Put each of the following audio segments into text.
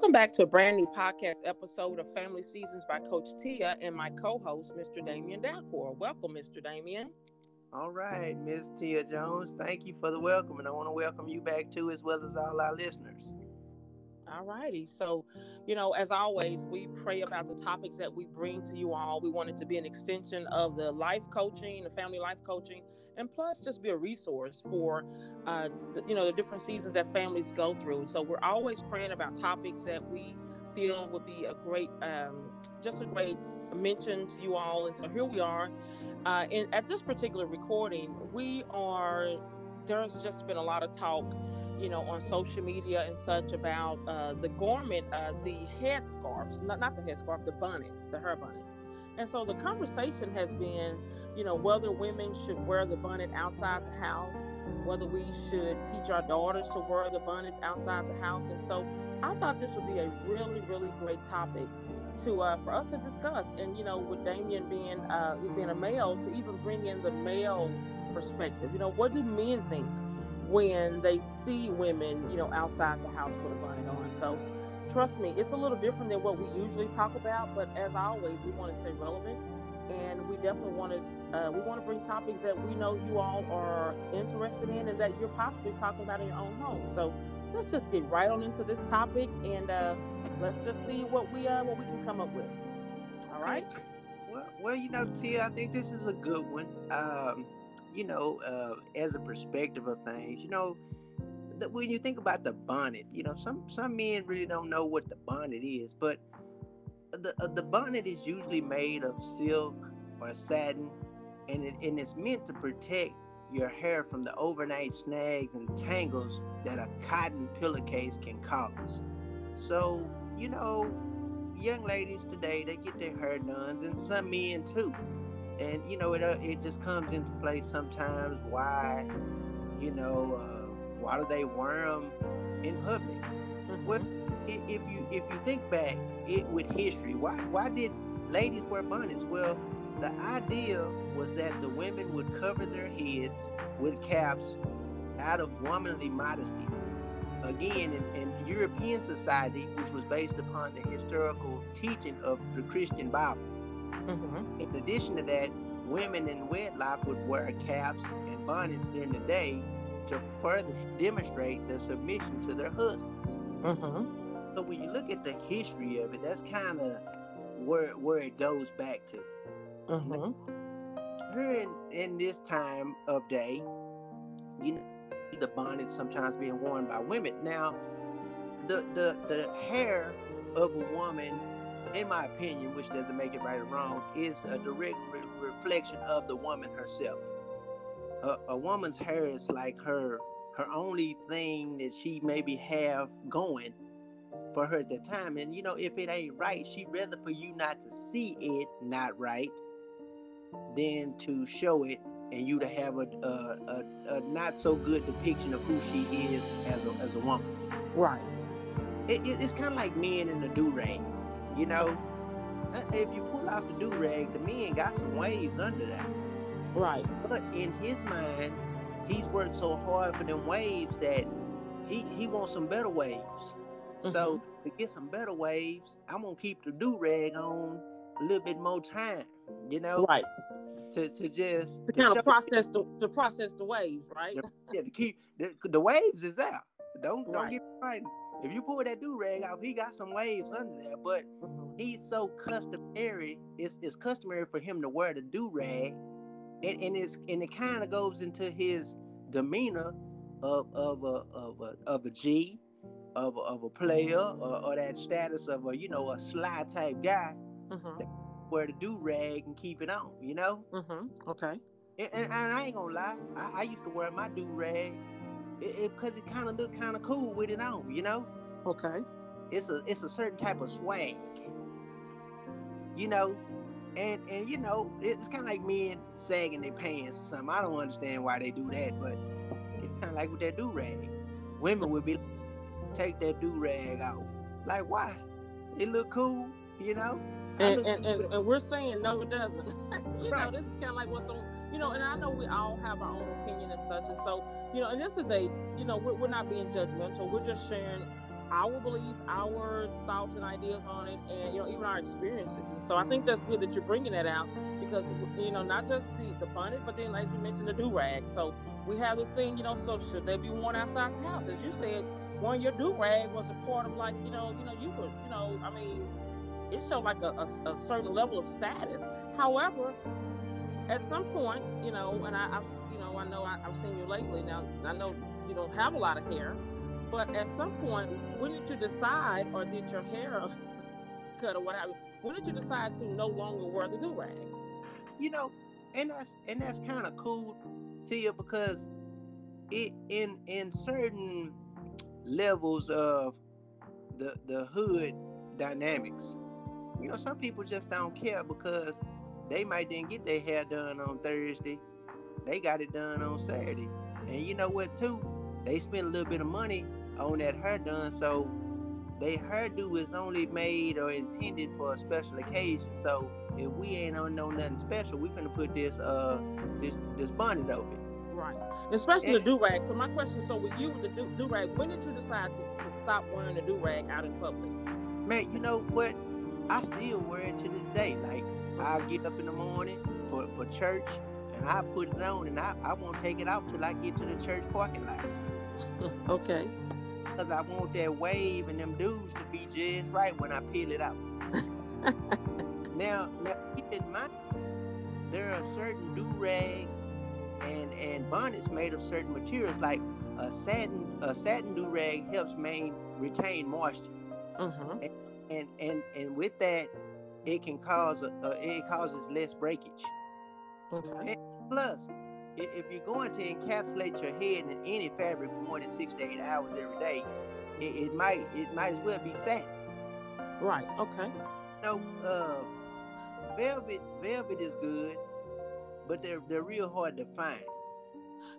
Welcome back to a brand new podcast episode of Family Seasons by Coach Tia and my co-host, Mr. Damian Dalcour. Welcome, Mr. Damian. All right, Miss Tia Jones, thank you for the welcome, and I want to welcome you back too, as well as all our listeners. All righty. So, you know, as always, we pray about the topics that we bring to you all. We want it to be an extension of the life coaching, the family life coaching, and plus just be a resource for, uh, the, you know, the different seasons that families go through. So we're always praying about topics that we feel would be a great, um, just a great mention to you all. And so here we are. Uh, and at this particular recording, we are, there's just been a lot of talk you know, on social media and such about uh, the garment, uh, the headscarves, not, not the headscarf, the bonnet, the hair bonnet. And so the conversation has been, you know, whether women should wear the bonnet outside the house, whether we should teach our daughters to wear the bonnets outside the house. And so I thought this would be a really, really great topic to uh, for us to discuss. And you know, with Damian being uh, being a male, to even bring in the male perspective. You know, what do men think? When they see women, you know, outside the house with a bonnet on. So trust me, it's a little different than what we usually talk about, but as always, we want to stay relevant and we definitely want to uh, we want to bring topics that we know you all are interested in and that you're possibly talking about in your own home. So let's just get right on into this topic and uh, let's just see what we uh, what we can come up with. All right. Well, well, you know, Tia, I think this is a good one. Um, you know, uh, as a perspective of things, you know, when you think about the bonnet, you know, some some men really don't know what the bonnet is, but the uh, the bonnet is usually made of silk or satin, and it, and it's meant to protect your hair from the overnight snags and tangles that a cotton pillowcase can cause. So, you know, young ladies today they get their hair done, and some men too and you know it uh, it just comes into play sometimes why you know uh, why do they wear them in public? Mm-hmm. well if you if you think back it with history why why did ladies wear bonnets? Well the idea was that the women would cover their heads with caps out of womanly modesty. Again in, in european society which was based upon the historical teaching of the christian bible Mm-hmm. In addition to that, women in wedlock would wear caps and bonnets during the day to further demonstrate their submission to their husbands. Mm-hmm. So when you look at the history of it, that's kind of where where it goes back to. Mm-hmm. Here in, in this time of day, you know, the bonnet sometimes being worn by women. Now, the the the hair of a woman in my opinion, which doesn't make it right or wrong, is a direct re- reflection of the woman herself. A, a, woman's hair is like her her only thing that she maybe have going for her at the time. And you know, if it ain't right, she'd rather for you not to see it not right than to show it and you to have a, a, a, a not so good depiction of who she is as a, as a woman. Right. It, it, it's kind of like men in the do rag you know, uh, if you pull off the do rag, the men got some waves under that. Right. But in his mind, he's worked so hard for them waves that he he wants some better waves. Mm-hmm. So to get some better waves, I'm gonna keep the do rag on a little bit more time. You know. Right. To, to just to, to kind of process the to process the waves, right? Yeah, to keep the, the waves is out. Don't don't get me right if you pull that do rag off, he got some waves under there. But mm-hmm. he's so customary. It's it's customary for him to wear the do rag, and, and it's and it kind of goes into his demeanor of of a of a of a G, of a, of a player, or, or that status of a you know a sly type guy. Mm-hmm. Wear the do rag and keep it on. You know. Mm-hmm. Okay. And, and, and, I ain't gonna lie, I, I used to wear my do rag because it, it, it kind of looked kind of cool with it on, you know. Okay. It's a it's a certain type of swag, you know, and and you know it's kind of like men sagging their pants or something. I don't understand why they do that, but it's kind of like with that do rag. Women would be like, take that do rag off. Like why? It look cool, you know. And, and, and, and, we're saying no, it doesn't. you right. know, this is kind of like what some, you know, and I know we all have our own opinion and such. And so, you know, and this is a, you know, we're, we're not being judgmental. We're just sharing our beliefs, our thoughts and ideas on it, and you know even our experiences. And so I think that's good that you're bringing that out because you know not just the the bonnet, but then as you mentioned the do rag. So we have this thing, you know. So should they be worn outside the house? As you said, wearing your do rag was a part of like you know you know you were you know I mean it showed like a, a, a certain level of status. However, at some point, you know, and I, have you know I know I, I've seen you lately. Now I know you don't have a lot of hair but at some point, when did you decide, or did your hair cut or what have you? When did you decide to no longer wear the do rag? You know, and that's and that's kind of cool, Tia, because it in in certain levels of the the hood dynamics, you know, some people just don't care because they might didn't get their hair done on Thursday, they got it done on Saturday, and you know what too, they spend a little bit of money on that hair done. So they hairdo is only made or intended for a special occasion. So if we ain't on no nothing special, we finna put this uh this this bonnet over it. Right. Especially and, the do rag. So my question, so with you with the do rag, when did you decide to, to stop wearing the do rag out in public? Man, you know what? I still wear it to this day. Like I'll get up in the morning for, for church and I put it on and I, I won't take it off till I get to the church parking lot. okay because I want that wave and them dudes to be just right when I peel it out. now, now keep in mind, there are certain do rags and and bonnets made of certain materials, like a satin a satin do rag helps main retain moisture, uh-huh. and, and and and with that, it can cause a, a it causes less breakage. Okay. And plus, if you're going to encapsulate your head in any fabric for more than six to eight hours every day, it, it might it might as well be satin. Right. Okay. No, uh, velvet velvet is good, but they're they're real hard to find.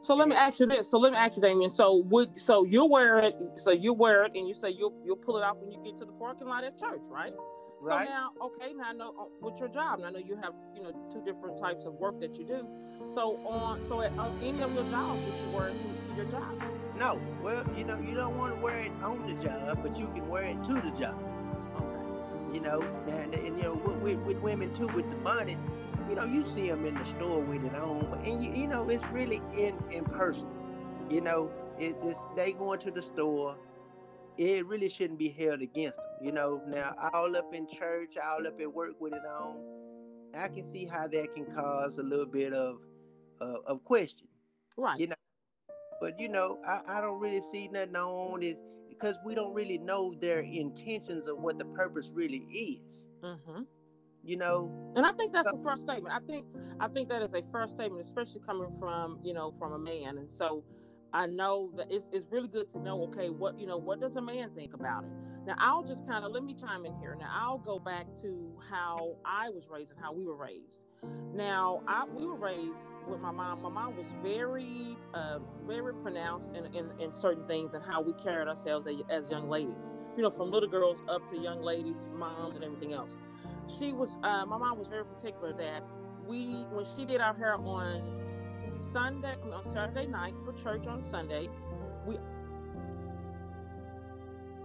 So let me ask you this. So let me ask you, Damian. So would so you wear it? So you wear it, and you say you'll you'll pull it off when you get to the parking lot at church, right? Right. So now, okay, now I know uh, with your job, and I know you have you know two different types of work that you do. So on so at, on any of your jobs, would you wear it to, to your job? No. Well, you know, you don't want to wear it on the job, but you can wear it to the job. Okay. You know, and, and you know, with, with, with women too, with the bonnet, you know, you see them in the store with it on, and you, you know, it's really in in person. You know, it, it's they going to the store it really shouldn't be held against them. You know, now all up in church, all up at work with it on, I can see how that can cause a little bit of uh, of question. Right. You know, but you know, I, I don't really see nothing on it because we don't really know their intentions of what the purpose really is. Mm-hmm. You know, and I think that's so, the first statement. I think I think that is a first statement, especially coming from you know from a man. And so I know that it's, it's really good to know, okay, what, you know, what does a man think about it? Now, I'll just kind of, let me chime in here. Now, I'll go back to how I was raised and how we were raised. Now, I, we were raised with my mom. My mom was very, uh, very pronounced in, in, in, certain things and how we carried ourselves as, as young ladies, you know, from little girls up to young ladies, moms, and everything else. She was, uh, my mom was very particular that we, when she did our hair on Sunday, on Saturday night for church on Sunday, we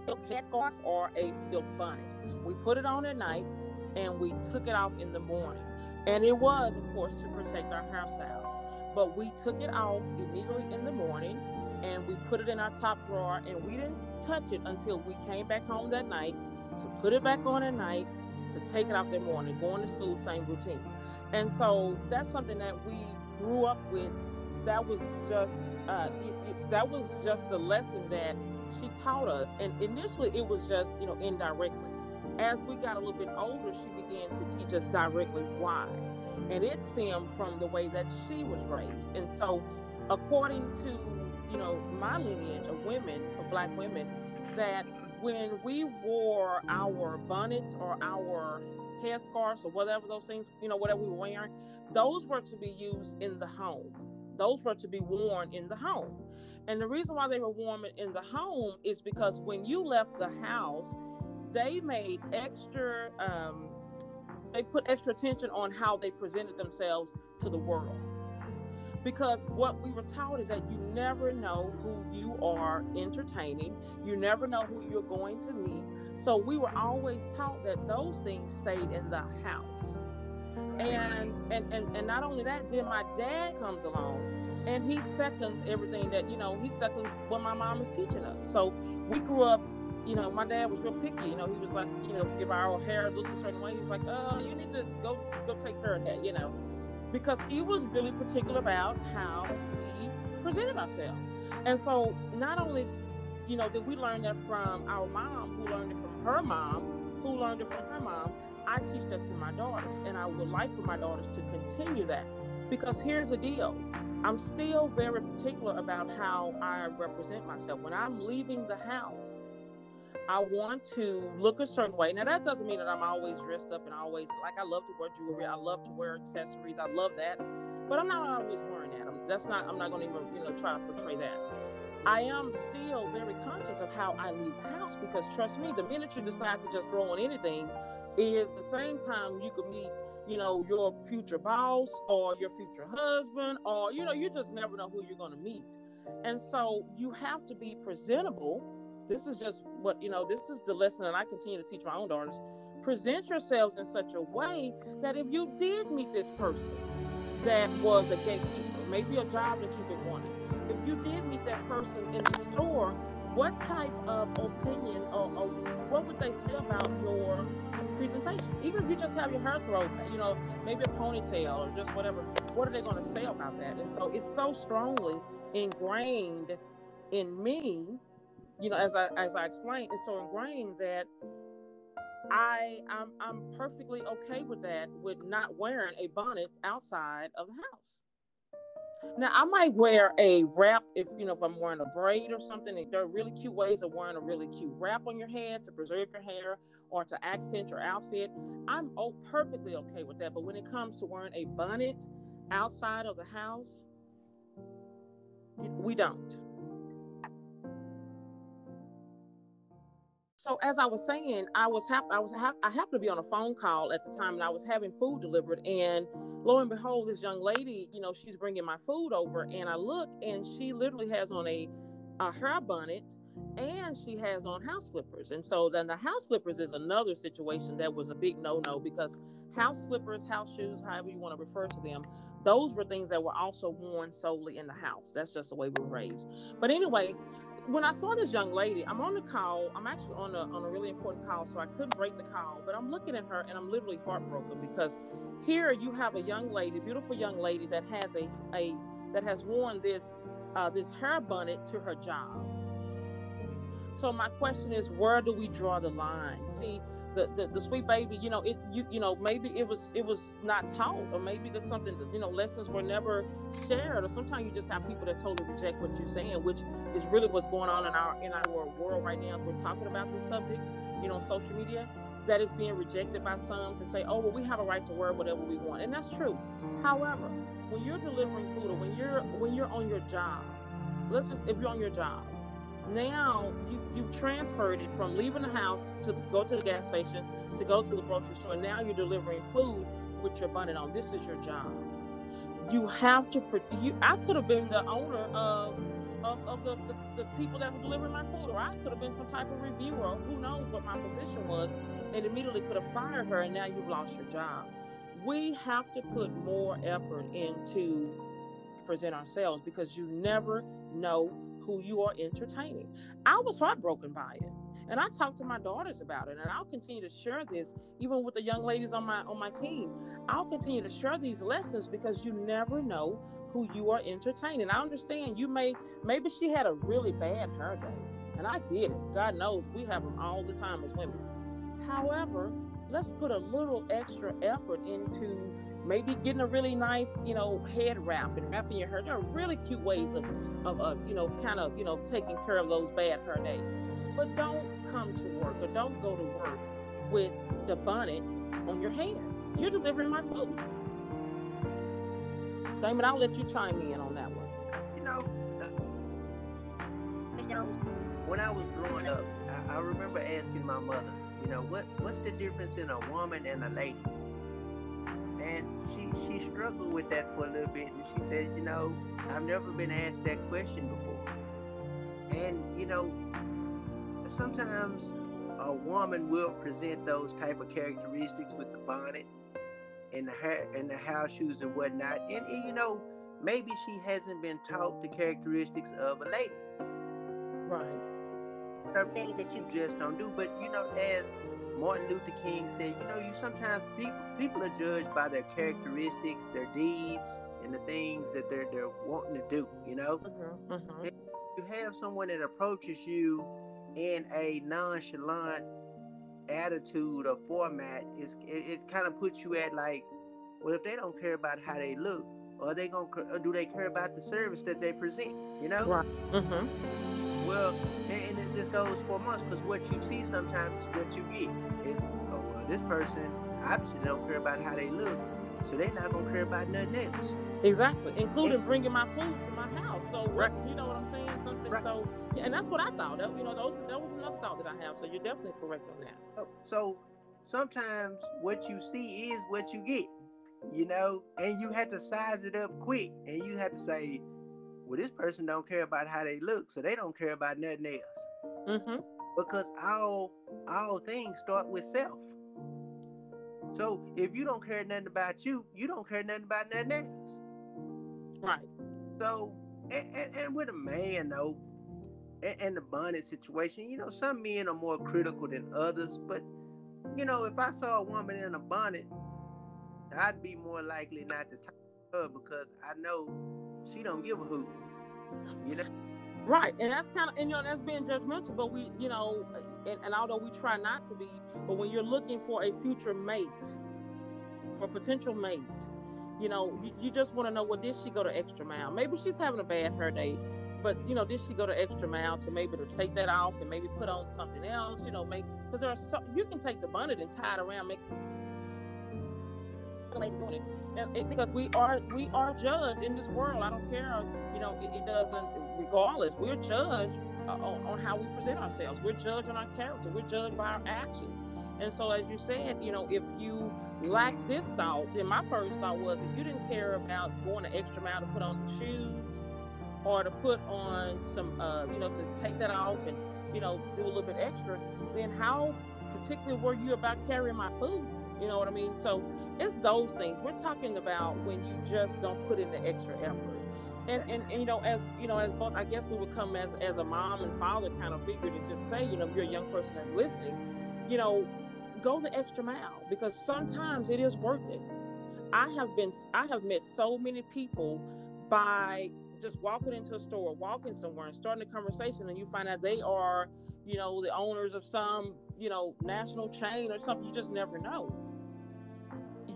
silk headscarf or a silk bonnet. We put it on at night and we took it off in the morning. And it was, of course, to protect our hairstyles. But we took it off immediately in the morning and we put it in our top drawer and we didn't touch it until we came back home that night to put it back on at night to take it off that morning, going to school, same routine. And so that's something that we grew up with, that was just uh, it, it, that was just the lesson that she taught us. And initially, it was just you know indirectly. As we got a little bit older, she began to teach us directly why, and it stemmed from the way that she was raised. And so, according to you know my lineage of women, of black women, that when we wore our bonnets or our headscarves or whatever those things, you know, whatever we were wearing, those were to be used in the home. Those were to be worn in the home. And the reason why they were worn in the home is because when you left the house, they made extra, um, they put extra attention on how they presented themselves to the world. Because what we were taught is that you never know who you are entertaining. You never know who you're going to meet. So we were always taught that those things stayed in the house. And and and, and not only that then my dad comes along and he seconds everything that you know he seconds what my mom is teaching us. So we grew up you know my dad was real picky. You know he was like you know if our hair looked a certain way he was like oh you need to go go take care of that you know because he was really particular about how we presented ourselves and so not only you know did we learn that from our mom who learned it from her mom who learned it from her mom I teach that to my daughters, and I would like for my daughters to continue that. Because here's the deal I'm still very particular about how I represent myself. When I'm leaving the house, I want to look a certain way. Now, that doesn't mean that I'm always dressed up and always like I love to wear jewelry. I love to wear accessories. I love that. But I'm not always wearing that. I'm, that's not, I'm not going to even, you know, try to portray that. I am still very conscious of how I leave the house because trust me, the minute you decide to just throw on anything, is the same time you could meet, you know, your future boss or your future husband, or you know, you just never know who you're going to meet. And so you have to be presentable. This is just what, you know, this is the lesson that I continue to teach my own daughters. Present yourselves in such a way that if you did meet this person that was a gatekeeper, maybe a job that you've been wanting, if you did meet that person in the store, what type of opinion or, or what would they say about your presentation. Even if you just have your hair thrown, you know, maybe a ponytail or just whatever, what are they going to say about that? And so it's so strongly ingrained in me, you know, as I as I explained, it's so ingrained that I I'm I'm perfectly okay with that, with not wearing a bonnet outside of the house. Now I might wear a wrap if you know if I'm wearing a braid or something. There are really cute ways of wearing a really cute wrap on your head to preserve your hair or to accent your outfit. I'm oh, perfectly okay with that. But when it comes to wearing a bonnet outside of the house, we don't. So as I was saying, I was hap- I was hap- I happened to be on a phone call at the time, and I was having food delivered, and lo and behold, this young lady, you know, she's bringing my food over, and I look, and she literally has on a, a hair bonnet, and she has on house slippers, and so then the house slippers is another situation that was a big no-no because house slippers, house shoes, however you want to refer to them, those were things that were also worn solely in the house. That's just the way we were raised. But anyway, when I saw this young lady, I'm on the call. I'm actually on a on a really important call, so I couldn't break the call. But I'm looking at her and I'm literally heartbroken because here you have a young lady, beautiful young lady that has a a that has worn this uh, this hair bonnet to her job. So my question is, where do we draw the line? See, the, the, the sweet baby, you know, it you you know maybe it was it was not taught, or maybe there's something that, you know lessons were never shared, or sometimes you just have people that totally reject what you're saying, which is really what's going on in our in our world right now. We're talking about this subject, you know, social media that is being rejected by some to say, oh well, we have a right to wear whatever we want, and that's true. However, when you're delivering food or when you're when you're on your job, let's just if you're on your job now you you've transferred it from leaving the house to go to the gas station to go to the grocery store. Now you're delivering food with your bonnet on. This is your job. You have to you i could have been the owner of of, of the, the, the, people that were delivering my food or i could have been some type of reviewer. Who knows what my position was and immediately could have fired her and now you've lost your job. We have to put more effort into present ourselves because you never know who you are entertaining. I was heartbroken by it. And I talk to my daughters about it, and I'll continue to share this, even with the young ladies on my on my team. I'll continue to share these lessons because you never know who you are entertaining. I understand you may maybe she had a really bad hair day, and I get it. God knows we have them all the time as women. However, let's put a little extra effort into maybe getting a really nice, you know, head wrap and wrapping your hair. There are really cute ways of, of, of you know, kind of, you know, taking care of those bad hair days. But don't come to work or don't go to work with the bonnet on your head. You're delivering my food. Damon, I'll let you chime in on that one. You know, uh, when I was growing up, I remember asking my mother, you know, what what's the difference in a woman and a lady? And she she struggled with that for a little bit, and she says, you know, I've never been asked that question before, and you know, sometimes a woman will present those type of characteristics with the bonnet and the hair and the house shoes and whatnot, and, and you know, maybe she hasn't been taught the characteristics of a lady. Right. Things that you just don't do, but you know, as Martin Luther King said, you know, you sometimes people people are judged by their characteristics, their deeds, and the things that they're they're wanting to do. You know, Mm-hmm. Mm-hmm. you have someone that approaches you in a nonchalant attitude or format, is it, it kind of puts you at like, well, if they don't care about how they look, are they gonna or do they care about the service that they present? You know, Right. Mm-hmm. Well, and, just goes for months because what you see sometimes is what you get. It's oh well, this person obviously don't care about how they look, so they're not gonna care about nothing else. Exactly, including bringing my food to my house. So, Right. you know what I'm saying? Something. Right. So, and that's what I thought. That, you know, those that was another thought that I have. So you're definitely correct on that. So, so sometimes what you see is what you get, you know, and you have to size it up quick, and you have to say, well, this person don't care about how they look, so they don't care about nothing else. Mm-hmm. Because all all things start with self. So if you don't care nothing about you, you don't care nothing about nothing else. Right. So, and, and, and with a man though, and, and the bonnet situation, you know, some men are more critical than others. But you know, if I saw a woman in a bonnet, I'd be more likely not to talk to her because I know she don't give a hoot. You know, Right, and that's kind of, and you know, that's being judgmental. But we, you know, and, and although we try not to be, but when you're looking for a future mate, for potential mate, you know, you, you just want to know, well, did she go to extra mile? Maybe she's having a bad hair day, but you know, did she go to extra mile to maybe to take that off and maybe put on something else? You know, make because there are so you can take the bonnet and tie it around, make doing it. It, because we are we are judged in this world. I don't care, you know, it, it doesn't. Regardless, we're judged uh, on, on how we present ourselves. We're judged on our character. We're judged by our actions. And so, as you said, you know, if you lack this thought, then my first thought was if you didn't care about going an extra mile to put on some shoes or to put on some, uh, you know, to take that off and you know do a little bit extra, then how particularly were you about carrying my food? You know what I mean? So it's those things we're talking about when you just don't put in the extra effort. And, and, and you know, as you know, as both, I guess we would come as as a mom and father kind of figure to just say, you know, if you're a young person that's listening, you know, go the extra mile because sometimes it is worth it. I have been, I have met so many people by just walking into a store, walking somewhere, and starting a conversation, and you find out they are, you know, the owners of some, you know, national chain or something. You just never know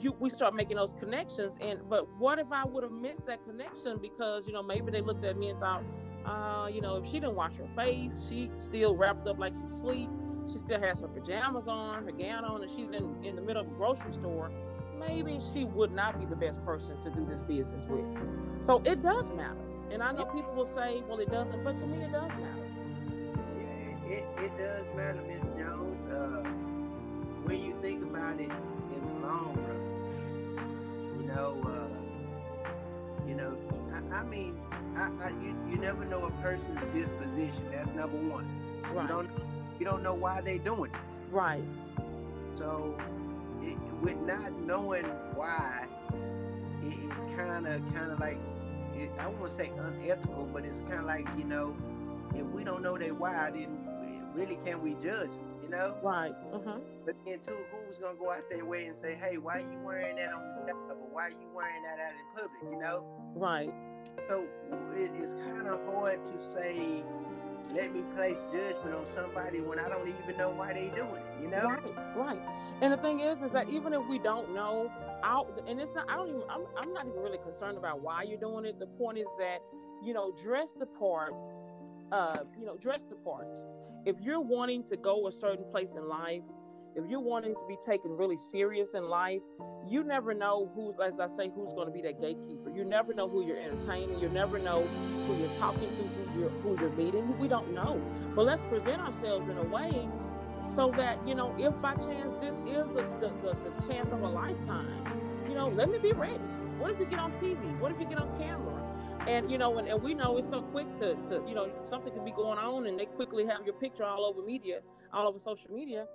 you we start making those connections and but what if i would have missed that connection because you know maybe they looked at me and thought uh you know if she didn't wash her face she still wrapped up like she's asleep she still has her pajamas on her gown on and she's in in the middle of a grocery store maybe she would not be the best person to do this business with so it does matter and i know people will say well it doesn't but to me it does matter yeah, it, it does matter, Miss Jones. Uh, when you think about it in the long run, you know, uh, you know, I, I mean, I, I, you, you never know a person's disposition. That's number one. Right. You don't you don't know why they're doing it. right So, it, with not knowing why, it, it's kind of kind of like it, I won't say unethical, but it's kind of like you know, if we don't know their why, then really can we judge them? You know. right mm-hmm. But then too, who's gonna go out their way and say, hey, why are you wearing that on the job, or why you wearing that out in public? You know. right So it, it's kind of hard to say. Let me place judgment on somebody when I don't even know why they're doing it. You know. Right, right. And the thing is, is that even if we don't know, out and it's not. I don't even. I'm, I'm not even really concerned about why you're doing it. The point is that you know, dress the part. Uh, you know, dress the part. If you're wanting to go a certain place in life, if you're wanting to be taken really serious in life, you never know who's, as I say, who's going to be that gatekeeper. You never know who you're entertaining. You never know who you're talking to, who you're, who you're meeting. We don't know. But let's present ourselves in a way so that, you know, if by chance this is a, the, the, the chance of a lifetime, you know, let me be ready. What if you get on TV? What if you get on camera? And you know, and, and we know it's so quick to, to you know something could be going on, and they quickly have your picture all over media, all over social media.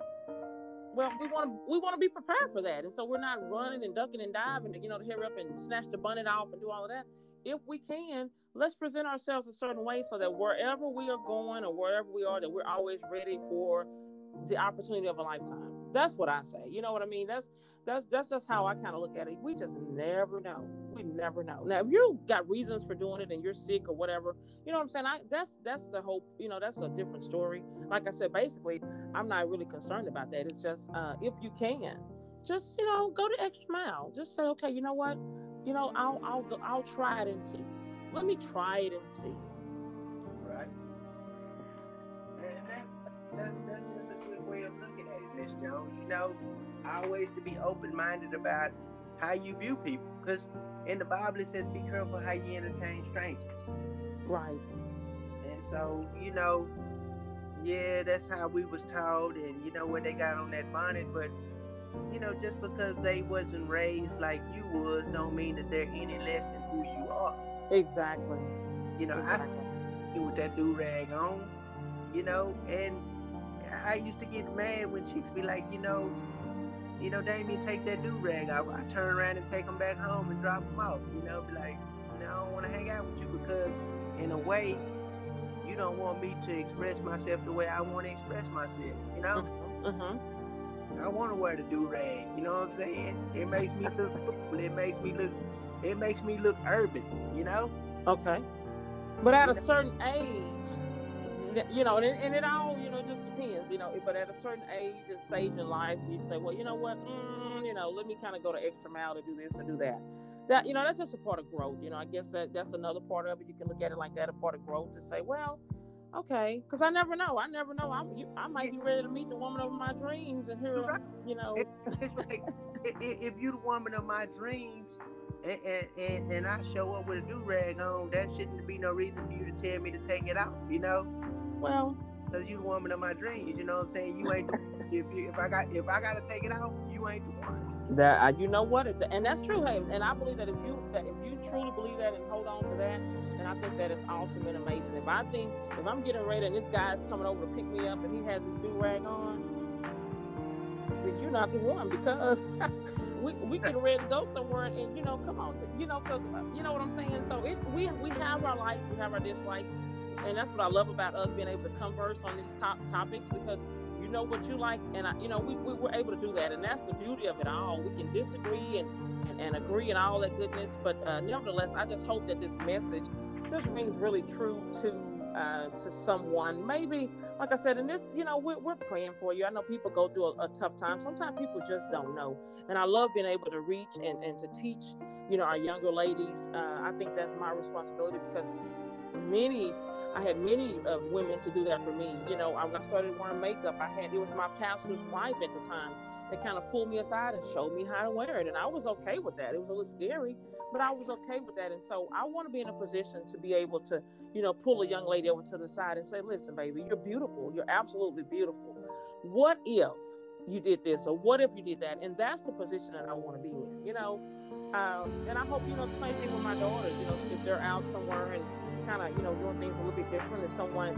Well, we want to we want to be prepared for that, and so we're not running and ducking and diving, to, you know, to hurry up and snatch the bonnet off and do all of that. If we can, let's present ourselves a certain way so that wherever we are going or wherever we are, that we're always ready for the opportunity of a lifetime. That's what I say. You know what I mean? That's that's that's just how I kind of look at it. We just never know. We never know. Now, if you got reasons for doing it and you're sick or whatever, you know what I'm saying? I that's that's the hope. You know, that's a different story. Like I said, basically, I'm not really concerned about that. It's just uh, if you can, just you know, go the extra mile. Just say, okay, you know what? You know, I'll I'll go, I'll try it and see. Let me try it and see. Right. And that, that's that's Miss Jones. You know, always to be open minded about how you view people. Because in the Bible it says, be careful how you entertain strangers. Right. And so, you know, yeah, that's how we was taught and you know what they got on that bonnet, but you know, just because they wasn't raised like you was don't mean that they're any less than who you are. Exactly. You know, exactly. I with that do rag on, you know, and I used to get mad when chicks be like, you know, you know, Damian, take that do rag off. I turn around and take them back home and drop them off. You know, be like, no, I don't want to hang out with you because, in a way, you don't want me to express myself the way I want to express myself. You know. Mm-hmm. I want to wear the do rag. You know what I'm saying? It makes me look cool. It makes me look. It makes me look urban. You know. Okay. But at a certain age, you know, and and it all, you know, you know. But at a certain age and stage in life, you say, well, you know what, mm, you know, let me kind of go the extra mile to do this or do that. That, you know, that's just a part of growth. You know, I guess that that's another part of it. You can look at it like that, a part of growth to say, well, okay, because I never know. I never know. I'm, you, I might be ready to meet the woman of my dreams and hear, right. you know. It, it's like if you're the woman of my dreams, and, and, and, I show up with a do rag on, that shouldn't be no reason for you to tell me to take it off, you know? Well, because you the woman of my dreams. You know what I'm saying? You ain't. if you, if I got if I gotta take it out, you ain't the one. That uh, you know what, and that's true. Hey, and I believe that if you that if you truly believe that and hold on to that, then I think that is awesome and amazing. If I think if I'm getting ready and this guy's coming over to pick me up and he has his do rag on, then you're not the one because we we get ready to go somewhere and you know come on you know because uh, you know what I'm saying. So it we we have our likes, we have our dislikes and that's what I love about us being able to converse on these top topics because you know what you like, and I, you know we, we were able to do that, and that's the beauty of it all. We can disagree and and, and agree and all that goodness, but uh, nevertheless, I just hope that this message just rings really true to uh, to someone. Maybe, like I said, in this, you know, we're, we're praying for you. I know people go through a, a, tough time. Sometimes people just don't know. And I love being able to reach and, and to teach, you know, our younger ladies. Uh, I think that's my responsibility because many I had many uh, women to do that for me. You know, when I started wearing makeup, I had it was my pastor's wife at the time that kind of pulled me aside and showed me how to wear it, and I was okay with that. It was a little scary, but I was okay with that. And so I want to be in a position to be able to, you know, pull a young lady over to the side and say, "Listen, baby, you're beautiful. You're absolutely beautiful. What if you did this, or what if you did that?" And that's the position that I want to be in. You know. Um, and I hope you know the same thing with my daughters. You know, if they're out somewhere and kind of, you know, doing things a little bit different. If someone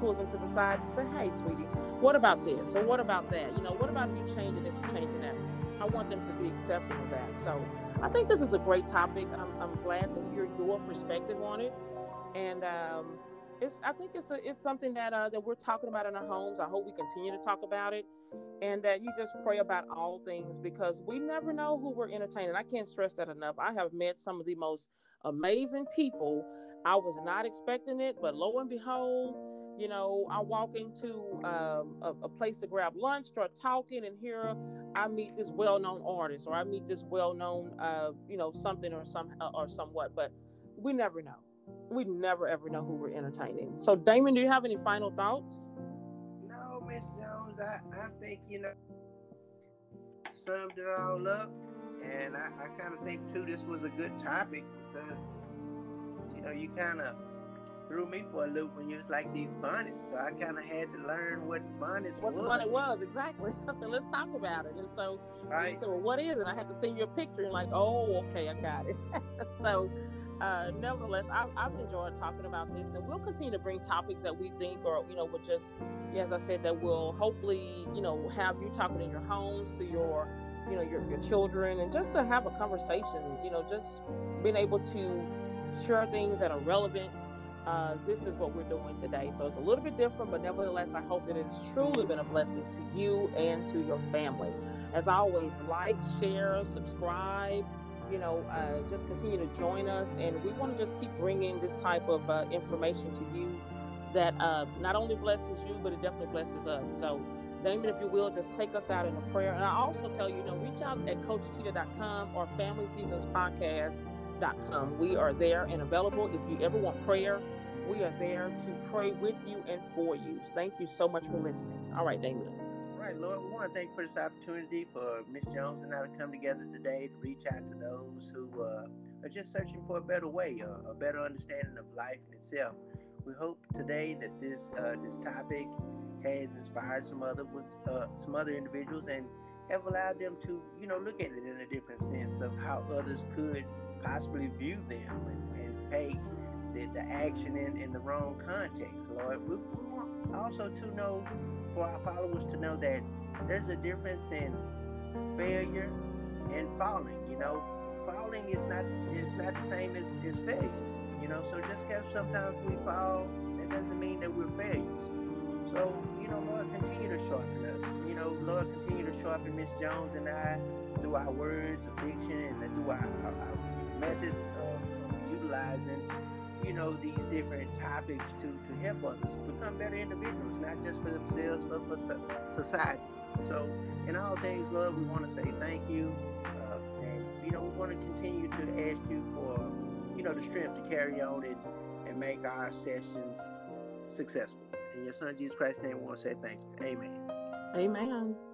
pulls them to the side and say, hey, sweetie, what about this? Or what about that? You know, what about you changing this or changing that? I want them to be accepting of that. So I think this is a great topic. I'm, I'm glad to hear your perspective on it. And um, it's I think it's a, it's something that uh, that we're talking about in our homes. I hope we continue to talk about it, and that you just pray about all things because we never know who we're entertaining. I can't stress that enough. I have met some of the most amazing people. I was not expecting it, but lo and behold, you know, I walk into um, a, a, place to grab lunch, start talking, and here I meet this well-known artist, or I meet this well-known, uh, you know, something or some or somewhat. But we never know we never ever know who we're entertaining. So, Damon, do you have any final thoughts? No, Miss Jones. I, I think you know summed it all up, and I, I kind of think too this was a good topic because you know you kind of threw me for a loop when you was like these bonnets. So I kind of had to learn what bonnets what was. What bonnet was exactly. I said, let's talk about it. And so, right. so well, what is it? I had to send you a picture and like, oh, okay, I got it. so, uh, nevertheless, I, I've enjoyed talking about this, and we'll continue to bring topics that we think, or you know, would just, as I said, that will hopefully, you know, have you talking in your homes to your, you know, your your children, and just to have a conversation. You know, just being able to share things that are relevant uh, this is what we're doing today. So it's a little bit different, but nevertheless, I hope that it's truly been a blessing to you and to your family. As always, like, share, subscribe. You know, uh, just continue to join us, and we want to just keep bringing this type of uh, information to you that uh, not only blesses you, but it definitely blesses us. So, Damon, if you will, just take us out in a prayer. And I also tell you, you know, reach out at CoachTia.com or Family Seasons com. We are there and available. If you ever want prayer, we are there to pray with you and for you. Thank you so much for listening. All right, David. Right, Lord, we want to thank you for this opportunity for Miss Jones and I to come together today to reach out to those who uh, are just searching for a better way, uh, a better understanding of life in itself. We hope today that this uh, this topic has inspired some other uh, some other individuals and have allowed them to you know look at it in a different sense of how others could possibly view them and, and take the, the action in, in the wrong context, Lord. We, we want also to know, for our followers to know that there's a difference in failure and falling. You know, falling is not is not the same as, as failure. You know, so just because sometimes we fall, that doesn't mean that we're failures. So, you know, Lord, continue to sharpen us. You know, Lord, continue to sharpen Miss Jones and I through our words of and through our, our, our methods of, utilizing you know these different topics to to help others become better individuals not just for themselves but for society. So in all things lord we want to say thank you uh, and you know we want to continue to ask you for you know the strength to carry on and and make our sessions successful. In your son jesus christ's name we want to say thank you. Amen. Amen